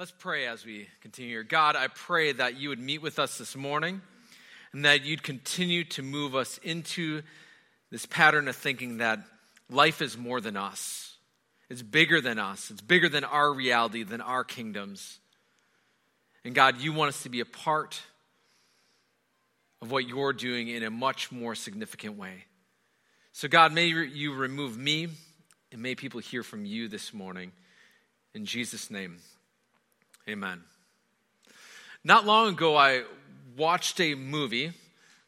Let's pray as we continue here. God, I pray that you would meet with us this morning and that you'd continue to move us into this pattern of thinking that life is more than us. It's bigger than us, it's bigger than our reality, than our kingdoms. And God, you want us to be a part of what you're doing in a much more significant way. So, God, may you remove me and may people hear from you this morning. In Jesus' name, amen. Not long ago, I watched a movie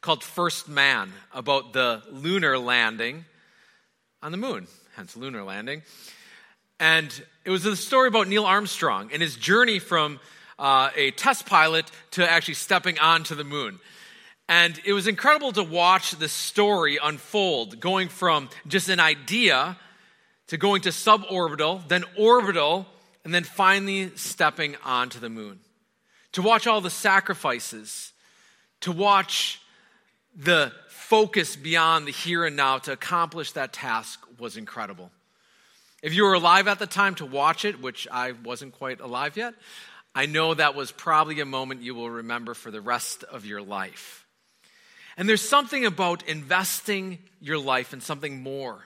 called First Man about the lunar landing on the moon, hence lunar landing. And it was a story about Neil Armstrong and his journey from uh, a test pilot to actually stepping onto the moon. And it was incredible to watch the story unfold, going from just an idea to going to suborbital, then orbital, and then finally stepping onto the moon. To watch all the sacrifices, to watch the focus beyond the here and now to accomplish that task was incredible. If you were alive at the time to watch it, which I wasn't quite alive yet, I know that was probably a moment you will remember for the rest of your life. And there's something about investing your life in something more,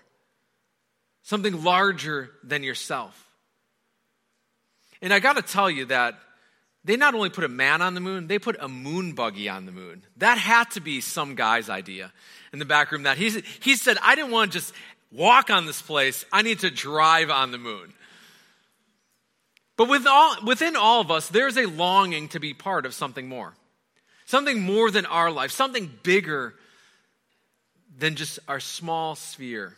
something larger than yourself. And I got to tell you that they not only put a man on the moon, they put a moon buggy on the moon. That had to be some guy's idea in the back room. That he, he said, I didn't want to just walk on this place, I need to drive on the moon. But with all, within all of us, there's a longing to be part of something more. Something more than our life, something bigger than just our small sphere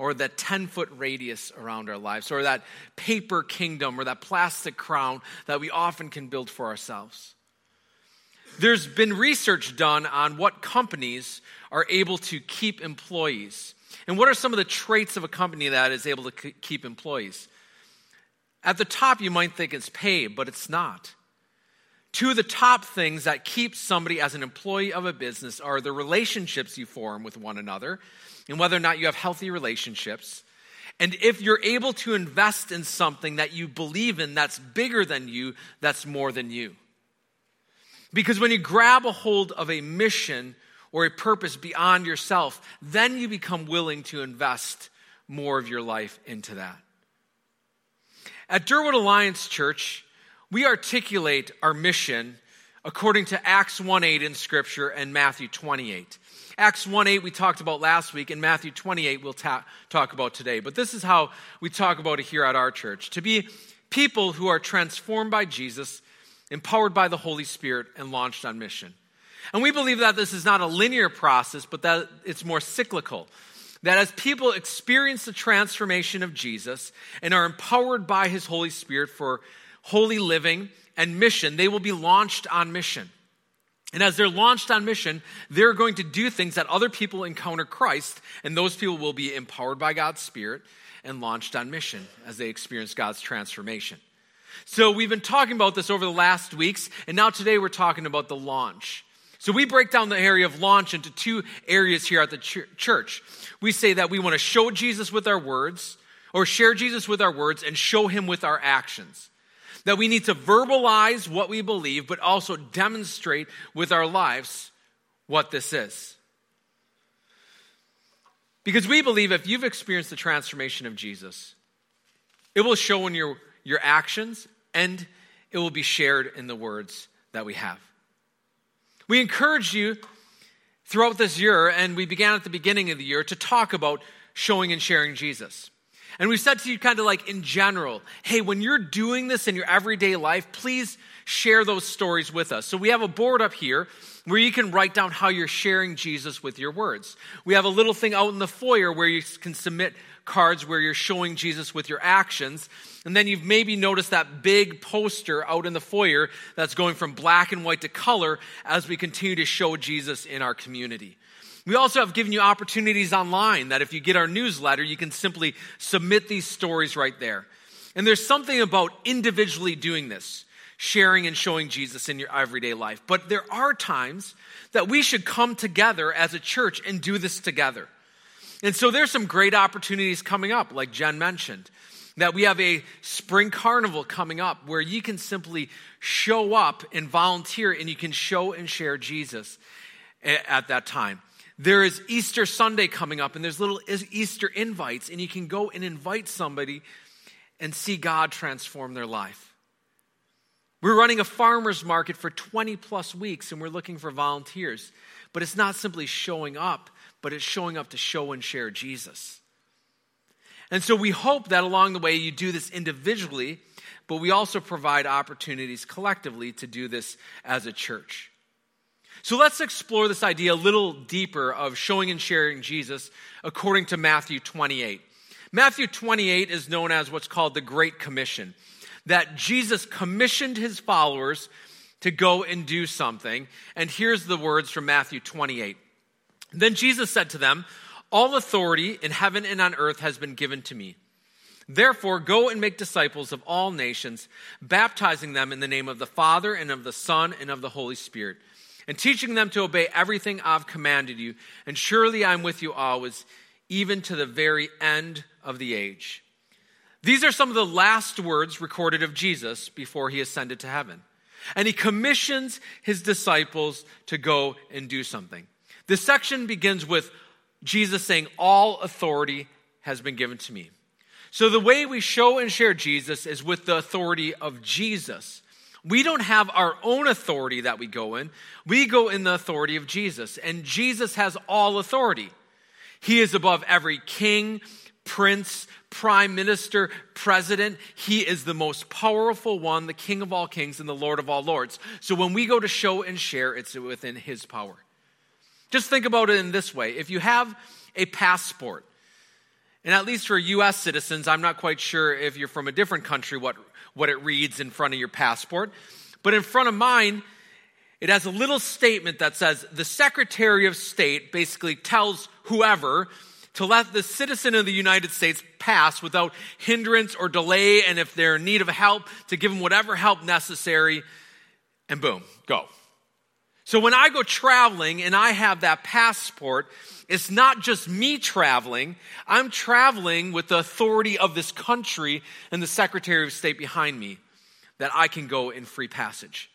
or that 10 foot radius around our lives, or that paper kingdom, or that plastic crown that we often can build for ourselves. There's been research done on what companies are able to keep employees. And what are some of the traits of a company that is able to keep employees? At the top, you might think it's pay, but it's not. Two of the top things that keep somebody as an employee of a business are the relationships you form with one another and whether or not you have healthy relationships. And if you're able to invest in something that you believe in that's bigger than you, that's more than you. Because when you grab a hold of a mission or a purpose beyond yourself, then you become willing to invest more of your life into that. At Durwood Alliance Church, we articulate our mission according to Acts 1 8 in Scripture and Matthew 28. Acts 1 8 we talked about last week, and Matthew 28 we'll ta- talk about today. But this is how we talk about it here at our church to be people who are transformed by Jesus, empowered by the Holy Spirit, and launched on mission. And we believe that this is not a linear process, but that it's more cyclical. That as people experience the transformation of Jesus and are empowered by his Holy Spirit for holy living and mission, they will be launched on mission. And as they're launched on mission, they're going to do things that other people encounter Christ, and those people will be empowered by God's Spirit and launched on mission as they experience God's transformation. So we've been talking about this over the last weeks, and now today we're talking about the launch. So we break down the area of launch into two areas here at the church. We say that we want to show Jesus with our words, or share Jesus with our words, and show him with our actions that we need to verbalize what we believe, but also demonstrate with our lives what this is. Because we believe if you've experienced the transformation of Jesus, it will show in your, your actions and it will be shared in the words that we have. We encourage you throughout this year, and we began at the beginning of the year, to talk about showing and sharing Jesus. And we've said to you, kind of like in general, hey, when you're doing this in your everyday life, please share those stories with us. So we have a board up here where you can write down how you're sharing Jesus with your words. We have a little thing out in the foyer where you can submit cards where you're showing Jesus with your actions. And then you've maybe noticed that big poster out in the foyer that's going from black and white to color as we continue to show Jesus in our community. We also have given you opportunities online that if you get our newsletter, you can simply submit these stories right there. And there's something about individually doing this, sharing and showing Jesus in your everyday life. But there are times that we should come together as a church and do this together. And so there's some great opportunities coming up, like Jen mentioned. that we have a spring carnival coming up where you can simply show up and volunteer and you can show and share Jesus at that time. There is Easter Sunday coming up and there's little Easter invites and you can go and invite somebody and see God transform their life. We're running a farmer's market for 20 plus weeks and we're looking for volunteers. But it's not simply showing up, but it's showing up to show and share Jesus. And so we hope that along the way you do this individually, but we also provide opportunities collectively to do this as a church. So let's explore this idea a little deeper of showing and sharing Jesus according to Matthew 28. Matthew 28 is known as what's called the Great Commission, that Jesus commissioned his followers to go and do something. And here's the words from Matthew 28. Then Jesus said to them, all authority in heaven and on earth has been given to me. Therefore, go and make disciples of all nations, baptizing them in the name of the Father and of the Son and of the Holy Spirit, and teaching them to obey everything I've commanded you. And surely I'm with you always, even to the very end of the age. These are some of the last words recorded of Jesus before he ascended to heaven. And he commissions his disciples to go and do something. This section begins with Jesus saying, All authority has been given to me. So the way we show and share Jesus is with the authority of Jesus. We don't have our own authority that we go in. We go in the authority of Jesus. And Jesus has all authority. He is above every king, prince, prime minister, president. He is the most powerful one, the king of all kings and the lord of all lords. So when we go to show and share, it's within his power. Just think about it in this way if you have a passport, and at least for US citizens, I'm not quite sure if you're from a different country what, what it reads in front of your passport, but in front of mine, it has a little statement that says the Secretary of State basically tells whoever to let the citizen of the United States pass without hindrance or delay, and if they're in need of help, to give them whatever help necessary, and boom, go. So when I go traveling and I have that passport, it's not just me traveling. I'm traveling with the authority of this country and the Secretary of State behind me that I can go in free passage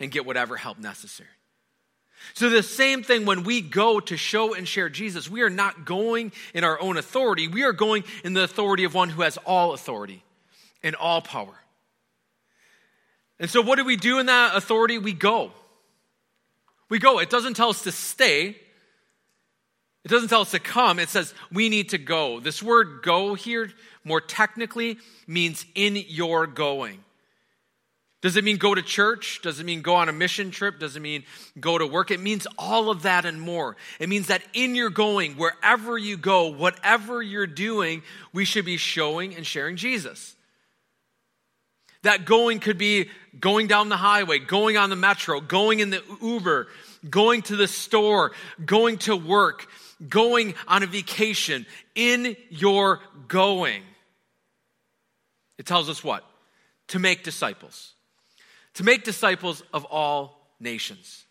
and get whatever help necessary. So, the same thing when we go to show and share Jesus, we are not going in our own authority. We are going in the authority of one who has all authority and all power. And so, what do we do in that authority? We go. We go. It doesn't tell us to stay. It doesn't tell us to come. It says we need to go. This word go here, more technically, means in your going. Does it mean go to church? Does it mean go on a mission trip? Does it mean go to work? It means all of that and more. It means that in your going, wherever you go, whatever you're doing, we should be showing and sharing Jesus. That going could be going down the highway, going on the metro, going in the Uber, going to the store, going to work, going on a vacation. In your going, it tells us what? To make disciples. To make disciples of all nations.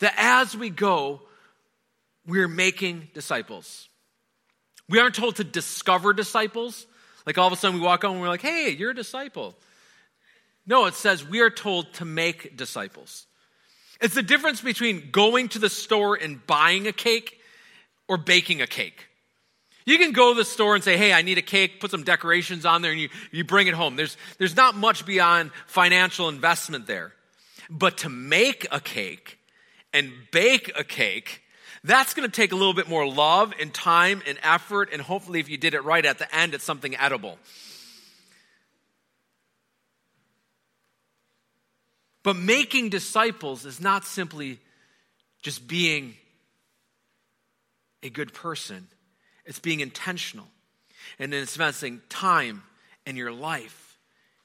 That as we go, we're making disciples. We aren't told to discover disciples. Like all of a sudden we walk on and we're like, hey, you're a disciple. No, it says we are told to make disciples. It's the difference between going to the store and buying a cake or baking a cake. You can go to the store and say, hey, I need a cake, put some decorations on there, and you, you bring it home. There's, there's not much beyond financial investment there. But to make a cake and bake a cake, that's going to take a little bit more love and time and effort, and hopefully, if you did it right at the end, it's something edible. But making disciples is not simply just being a good person, it's being intentional. And it's investing time and your life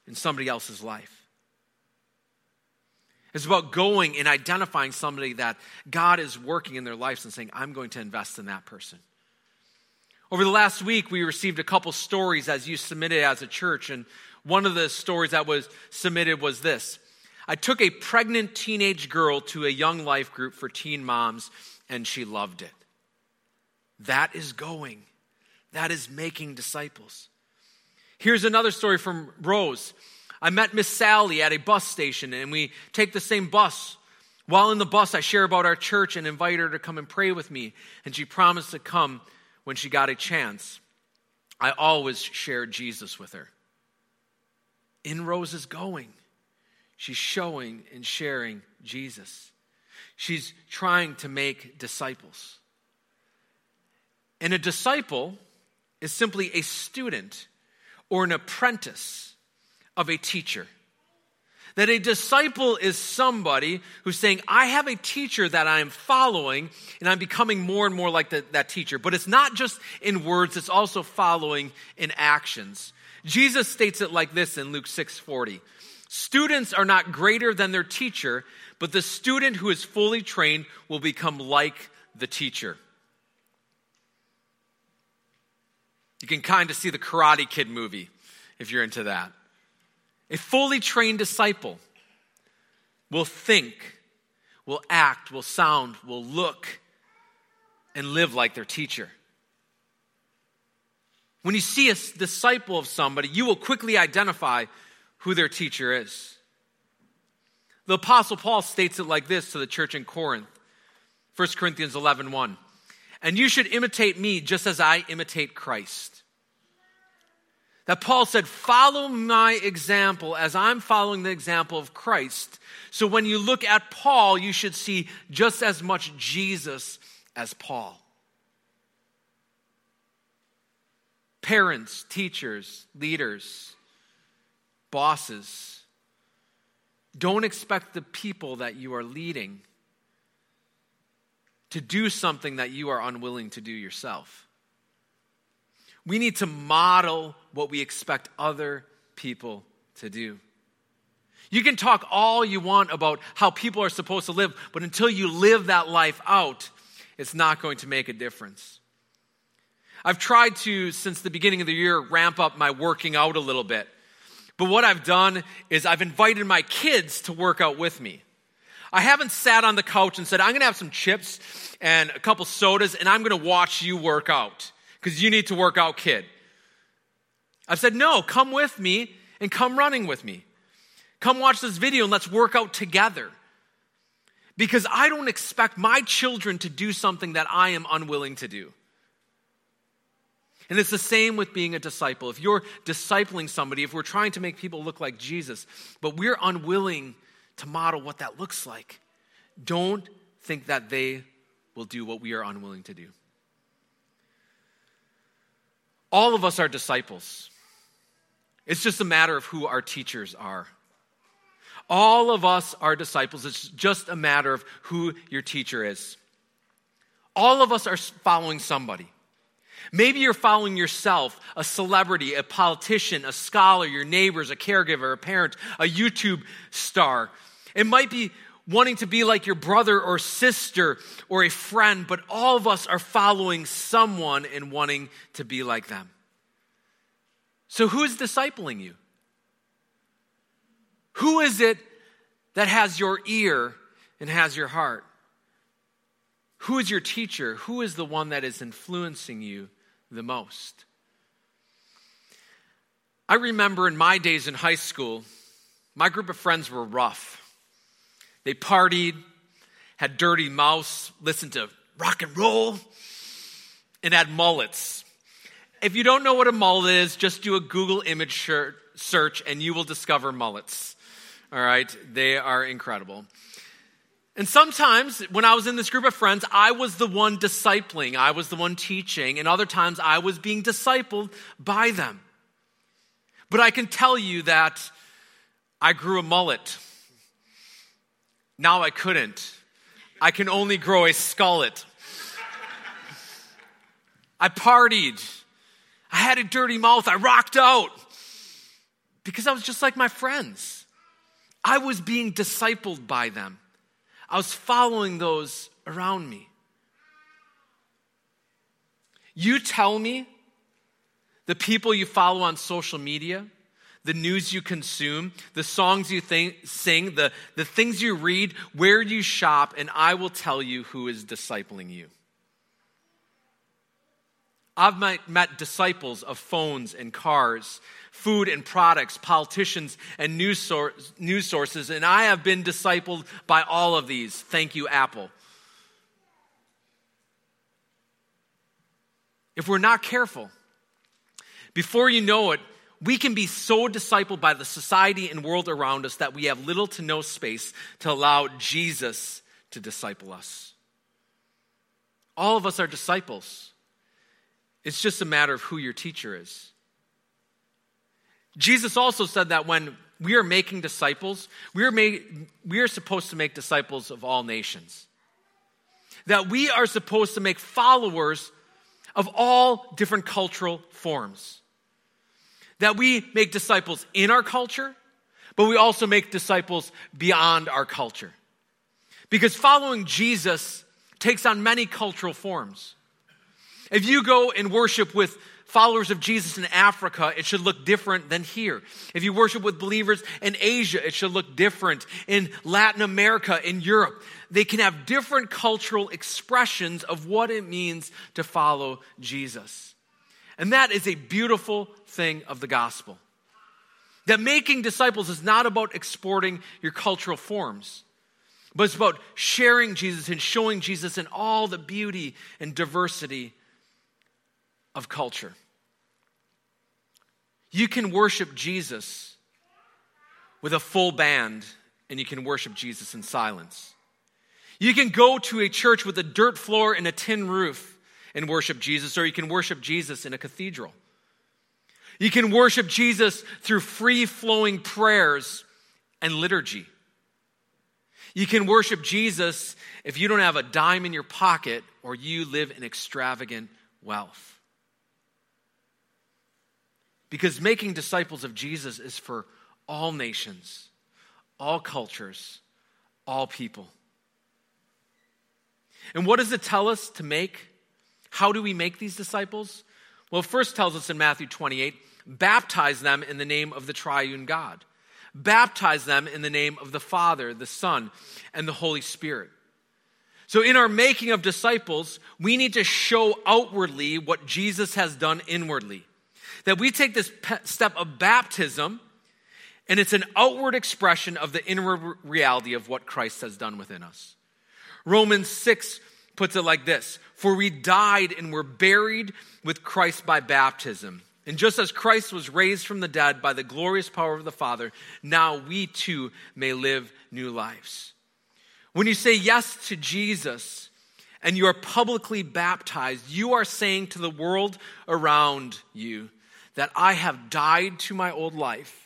in somebody else's life. It's about going and identifying somebody that God is working in their lives and saying, I'm going to invest in that person. Over the last week, we received a couple stories as you submitted as a church, and one of the stories that was submitted was this I took a pregnant teenage girl to a young life group for teen moms, and she loved it. That is going, that is making disciples. Here's another story from Rose. I met Miss Sally at a bus station, and we take the same bus. While in the bus, I share about our church and invite her to come and pray with me, and she promised to come when she got a chance. I always shared Jesus with her. In Rose is going. She's showing and sharing Jesus. She's trying to make disciples. And a disciple is simply a student or an apprentice of a teacher. That a disciple is somebody who's saying, I have a teacher that I am following, and I'm becoming more and more like the, that teacher. But it's not just in words, it's also following in actions. Jesus states it like this in Luke 6 40. Students are not greater than their teacher, but the student who is fully trained will become like the teacher. You can kind of see the Karate Kid movie if you're into that. A fully trained disciple will think, will act, will sound, will look, and live like their teacher. When you see a disciple of somebody, you will quickly identify who their teacher is. The Apostle Paul states it like this to the church in Corinth 1 Corinthians 11 1. And you should imitate me just as I imitate Christ. That Paul said, Follow my example as I'm following the example of Christ. So when you look at Paul, you should see just as much Jesus as Paul. Parents, teachers, leaders, bosses, don't expect the people that you are leading to do something that you are unwilling to do yourself. We need to model what we expect other people to do. You can talk all you want about how people are supposed to live, but until you live that life out, it's not going to make a difference. I've tried to, since the beginning of the year, ramp up my working out a little bit. But what I've done is I've invited my kids to work out with me. I haven't sat on the couch and said, I'm going to have some chips and a couple sodas and I'm going to watch you work out because you need to work out, kid. I've said, no, come with me and come running with me. Come watch this video and let's work out together. Because I don't expect my children to do something that I am unwilling to do. And it's the same with being a disciple. If you're discipling somebody, if we're trying to make people look like Jesus, but we're unwilling to model what that looks like, don't think that they will do what we are unwilling to do. All of us are disciples. It's just a matter of who our teachers are. All of us are disciples. It's just a matter of who your teacher is. All of us are following somebody. Maybe you're following yourself, a celebrity, a politician, a scholar, your neighbors, a caregiver, a parent, a YouTube star. It might be wanting to be like your brother or sister or a friend, but all of us are following someone and wanting to be like them. So, who's discipling you? Who is it that has your ear and has your heart? Who is your teacher? Who is the one that is influencing you the most? I remember in my days in high school, my group of friends were rough. They partied, had dirty mouths, listened to rock and roll, and had mullets. If you don't know what a mullet is, just do a Google image search and you will discover mullets. All right, they are incredible. And sometimes when I was in this group of friends, I was the one discipling, I was the one teaching, and other times I was being discipled by them. But I can tell you that I grew a mullet. Now I couldn't. I can only grow a skullet. I partied. I had a dirty mouth. I rocked out because I was just like my friends. I was being discipled by them. I was following those around me. You tell me the people you follow on social media, the news you consume, the songs you think, sing, the, the things you read, where you shop, and I will tell you who is discipling you. I've met, met, disciples of phones and cars, food and products, politicians and news, sor- news sources, and I have been discipled by all of these. Thank you, Apple. If we're not careful, before you know it, we can be so discipled by the society and world around us that we have little to no space to allow Jesus to disciple us. All of us are disciples. It's just a matter of who your teacher is. Jesus also said that when we are making disciples, we are, made, we are supposed to make disciples of all nations. That we are supposed to make followers of all different cultural forms that we make disciples in our culture, but we also make disciples beyond our culture. Because following Jesus takes on many cultural forms. If you go and worship with followers of Jesus in Africa, it should look different than here. If you worship with believers in Asia, it should look different. In Latin America, in Europe, they can have different cultural expressions of what it means to follow Jesus. And that is a beautiful thing of the gospel. That making disciples is not about exporting your cultural forms, but it's about sharing Jesus and showing Jesus in all the beauty and diversity of culture. You can worship Jesus with a full band, and you can worship Jesus in silence. You can go to a church with a dirt floor and a tin roof and worship Jesus, or you can worship Jesus in a cathedral. You can worship Jesus through free flowing prayers and liturgy. You can worship Jesus if you don't have a dime in your pocket or you live in extravagant wealth. Because making disciples of Jesus is for all nations, all cultures, all people. And what does it tell us to make how do we make these disciples? Well, first tells us in Matthew 28 baptize them in the name of the triune God. Baptize them in the name of the Father, the Son, and the Holy Spirit. So, in our making of disciples, we need to show outwardly what Jesus has done inwardly. That we take this step of baptism, and it's an outward expression of the inward reality of what Christ has done within us. Romans 6 puts it like this For we died and were buried with Christ by baptism. And just as Christ was raised from the dead by the glorious power of the Father, now we too may live new lives. When you say yes to Jesus and you are publicly baptized, you are saying to the world around you that I have died to my old life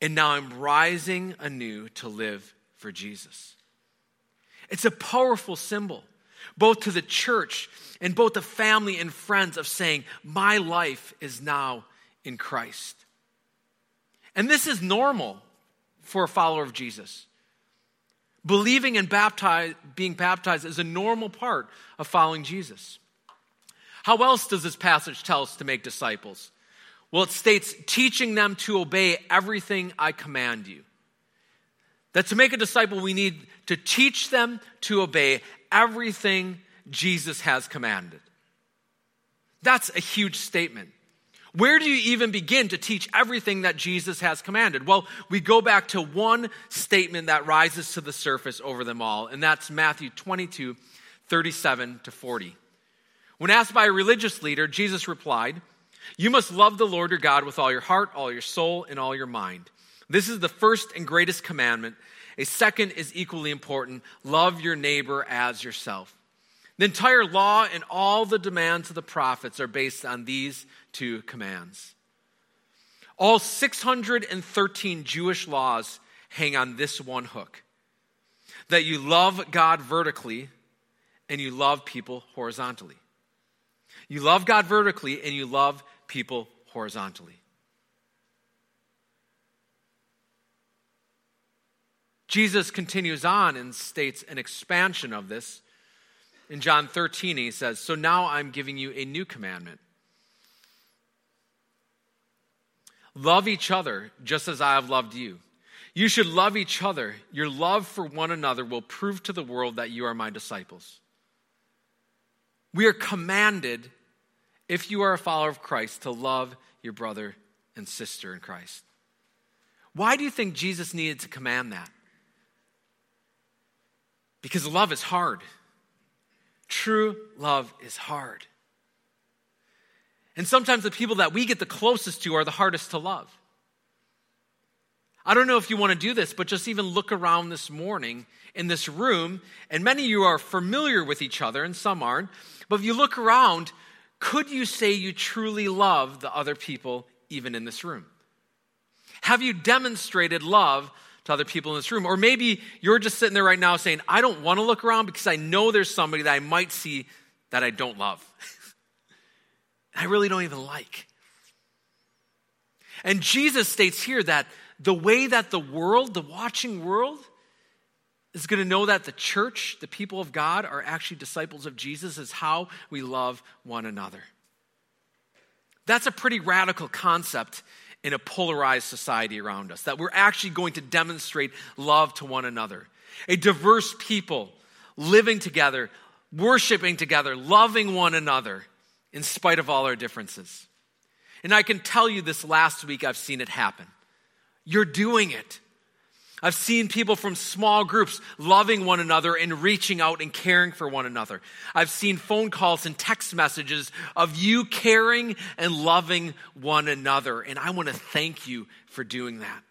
and now I'm rising anew to live for Jesus. It's a powerful symbol, both to the church and both the family and friends of saying, My life is now in Christ. And this is normal for a follower of Jesus. Believing and baptize, being baptized is a normal part of following Jesus. How else does this passage tell us to make disciples? Well, it states, teaching them to obey everything I command you. That to make a disciple, we need to teach them to obey everything Jesus has commanded. That's a huge statement. Where do you even begin to teach everything that Jesus has commanded? Well, we go back to one statement that rises to the surface over them all, and that's Matthew 22, 37 to 40. When asked by a religious leader, Jesus replied, You must love the Lord your God with all your heart, all your soul, and all your mind. This is the first and greatest commandment. A second is equally important love your neighbor as yourself. The entire law and all the demands of the prophets are based on these two commands. All 613 Jewish laws hang on this one hook that you love God vertically and you love people horizontally. You love God vertically and you love people horizontally. Jesus continues on and states an expansion of this. In John 13, he says, So now I'm giving you a new commandment. Love each other just as I have loved you. You should love each other. Your love for one another will prove to the world that you are my disciples. We are commanded if you are a follower of Christ, to love your brother and sister in Christ. Why do you think Jesus needed to command that? Because love is hard. True love is hard. And sometimes the people that we get the closest to are the hardest to love. I don't know if you want to do this, but just even look around this morning in this room, and many of you are familiar with each other, and some aren't. But if you look around, could you say you truly love the other people even in this room? Have you demonstrated love to other people in this room? Or maybe you're just sitting there right now saying, I don't want to look around because I know there's somebody that I might see that I don't love. I really don't even like. And Jesus states here that the way that the world, the watching world, is going to know that the church, the people of God, are actually disciples of Jesus is how we love one another. That's a pretty radical concept in a polarized society around us, that we're actually going to demonstrate love to one another. A diverse people living together, worshiping together, loving one another in spite of all our differences. And I can tell you this last week, I've seen it happen. You're doing it. I've seen people from small groups loving one another and reaching out and caring for one another. I've seen phone calls and text messages of you caring and loving one another. And I want to thank you for doing that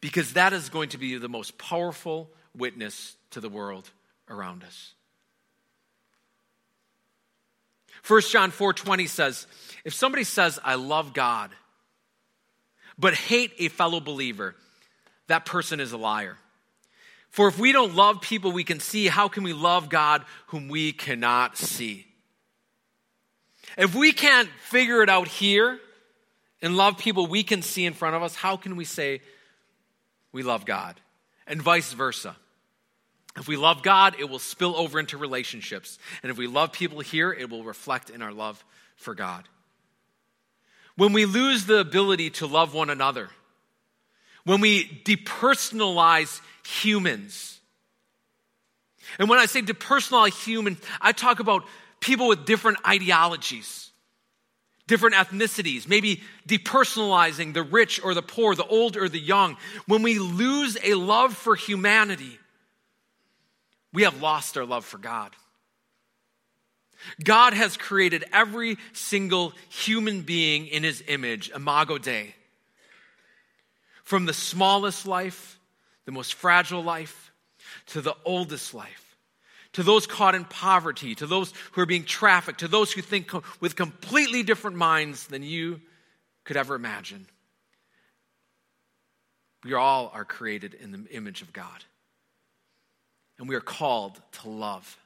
because that is going to be the most powerful witness to the world around us. 1 John 4:20 says, if somebody says I love God but hate a fellow believer, that person is a liar. For if we don't love people we can see, how can we love God whom we cannot see? If we can't figure it out here and love people we can see in front of us, how can we say we love God? And vice versa. If we love God, it will spill over into relationships. And if we love people here, it will reflect in our love for God. When we lose the ability to love one another, when we depersonalize humans. And when I say depersonalize human, I talk about people with different ideologies, different ethnicities, maybe depersonalizing the rich or the poor, the old or the young. When we lose a love for humanity, we have lost our love for God. God has created every single human being in his image, imago Dei. From the smallest life, the most fragile life, to the oldest life, to those caught in poverty, to those who are being trafficked, to those who think with completely different minds than you could ever imagine. We all are created in the image of God. And we are called to love.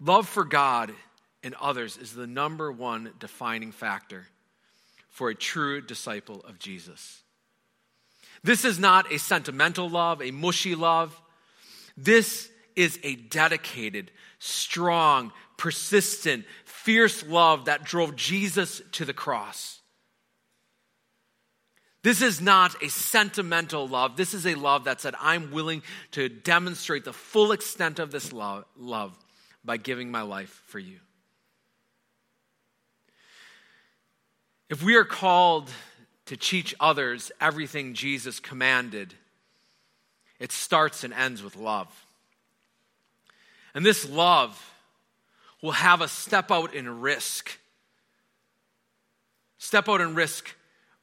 Love for God and others is the number one defining factor for a true disciple of Jesus. This is not a sentimental love, a mushy love. This is a dedicated, strong, persistent, fierce love that drove Jesus to the cross. This is not a sentimental love. This is a love that said, I'm willing to demonstrate the full extent of this love, love by giving my life for you. If we are called to teach others everything Jesus commanded, it starts and ends with love. And this love will have us step out and risk. Step out and risk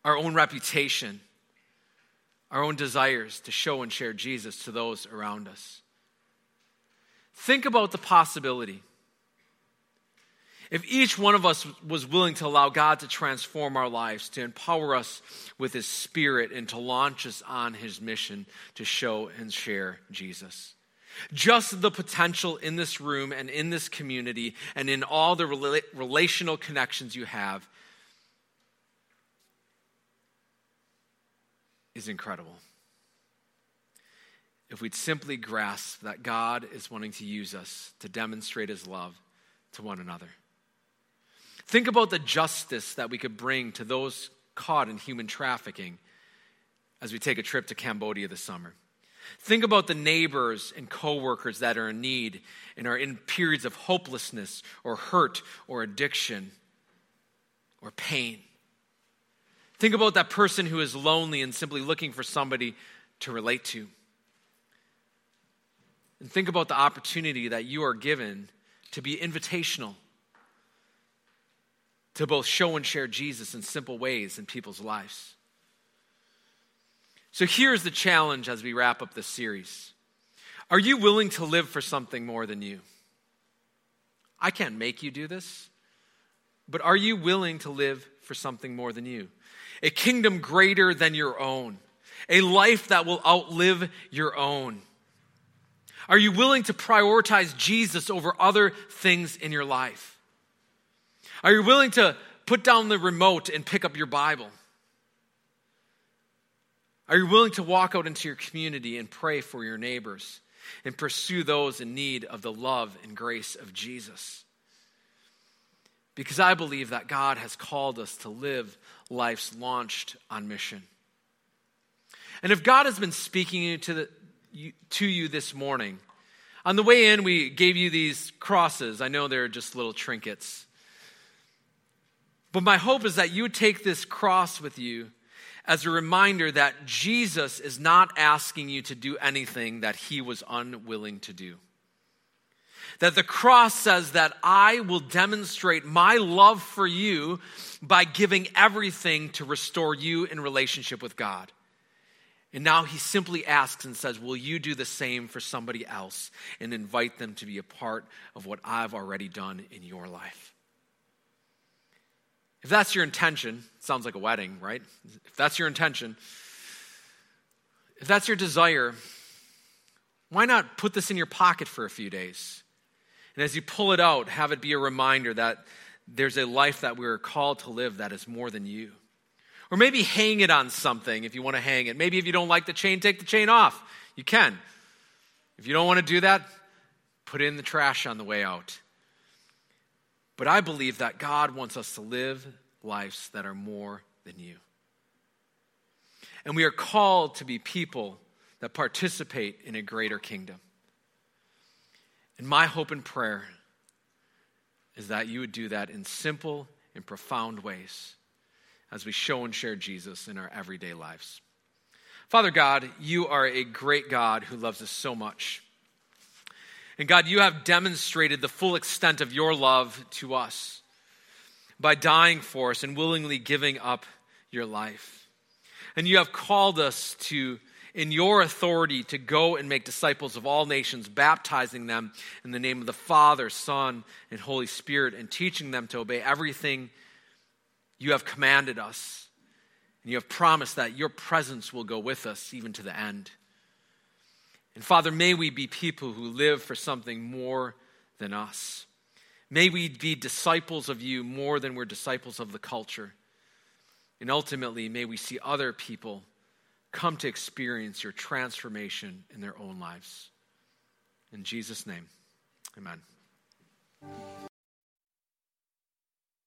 our own reputation, our own desires to show and share Jesus to those around us. Think about the possibility if each one of us was willing to allow God to transform our lives, to empower us with His Spirit, and to launch us on His mission to show and share Jesus. Just the potential in this room and in this community and in all the rela- relational connections you have is incredible. If we'd simply grasp that God is wanting to use us to demonstrate His love to one another. Think about the justice that we could bring to those caught in human trafficking as we take a trip to Cambodia this summer. Think about the neighbors and coworkers that are in need and are in periods of hopelessness or hurt or addiction or pain. Think about that person who is lonely and simply looking for somebody to relate to. And think about the opportunity that you are given to be invitational, to both show and share Jesus in simple ways in people's lives. So here's the challenge as we wrap up this series Are you willing to live for something more than you? I can't make you do this, but are you willing to live for something more than you? A kingdom greater than your own, a life that will outlive your own. Are you willing to prioritize Jesus over other things in your life? Are you willing to put down the remote and pick up your Bible? Are you willing to walk out into your community and pray for your neighbors and pursue those in need of the love and grace of Jesus? Because I believe that God has called us to live lives launched on mission. And if God has been speaking to, the, to you this morning, on the way in, we gave you these crosses. I know they're just little trinkets. But my hope is that you take this cross with you as a reminder that Jesus is not asking you to do anything that he was unwilling to do. That the cross says that I will demonstrate my love for you by giving everything to restore you in relationship with God. And now he simply asks and says, Will you do the same for somebody else and invite them to be a part of what I've already done in your life? If that's your intention, sounds like a wedding, right? If that's your intention, if that's your desire, why not put this in your pocket for a few days? And as you pull it out, have it be a reminder that there's a life that we're called to live that is more than you. Or maybe hang it on something if you want to hang it. Maybe if you don't like the chain, take the chain off. You can. If you don't want to do that, put it in the trash on the way out. But I believe that God wants us to live lives that are more than you. And we are called to be people that participate in a greater kingdom. And my hope and prayer is that you would do that in simple and profound ways as we show and share Jesus in our everyday lives. Father God, you are a great God who loves us so much. And God, you have demonstrated the full extent of your love to us by dying for us and willingly giving up your life. And you have called us to, in your authority, to go and make disciples of all nations, baptizing them in the name of the Father, Son, and Holy Spirit, and teaching them to obey everything you have commanded us. And you have promised that your presence will go with us even to the end. And Father, may we be people who live for something more than us. May we be disciples of you more than we're disciples of the culture. And ultimately, may we see other people come to experience your transformation in their own lives. In Jesus' name, amen.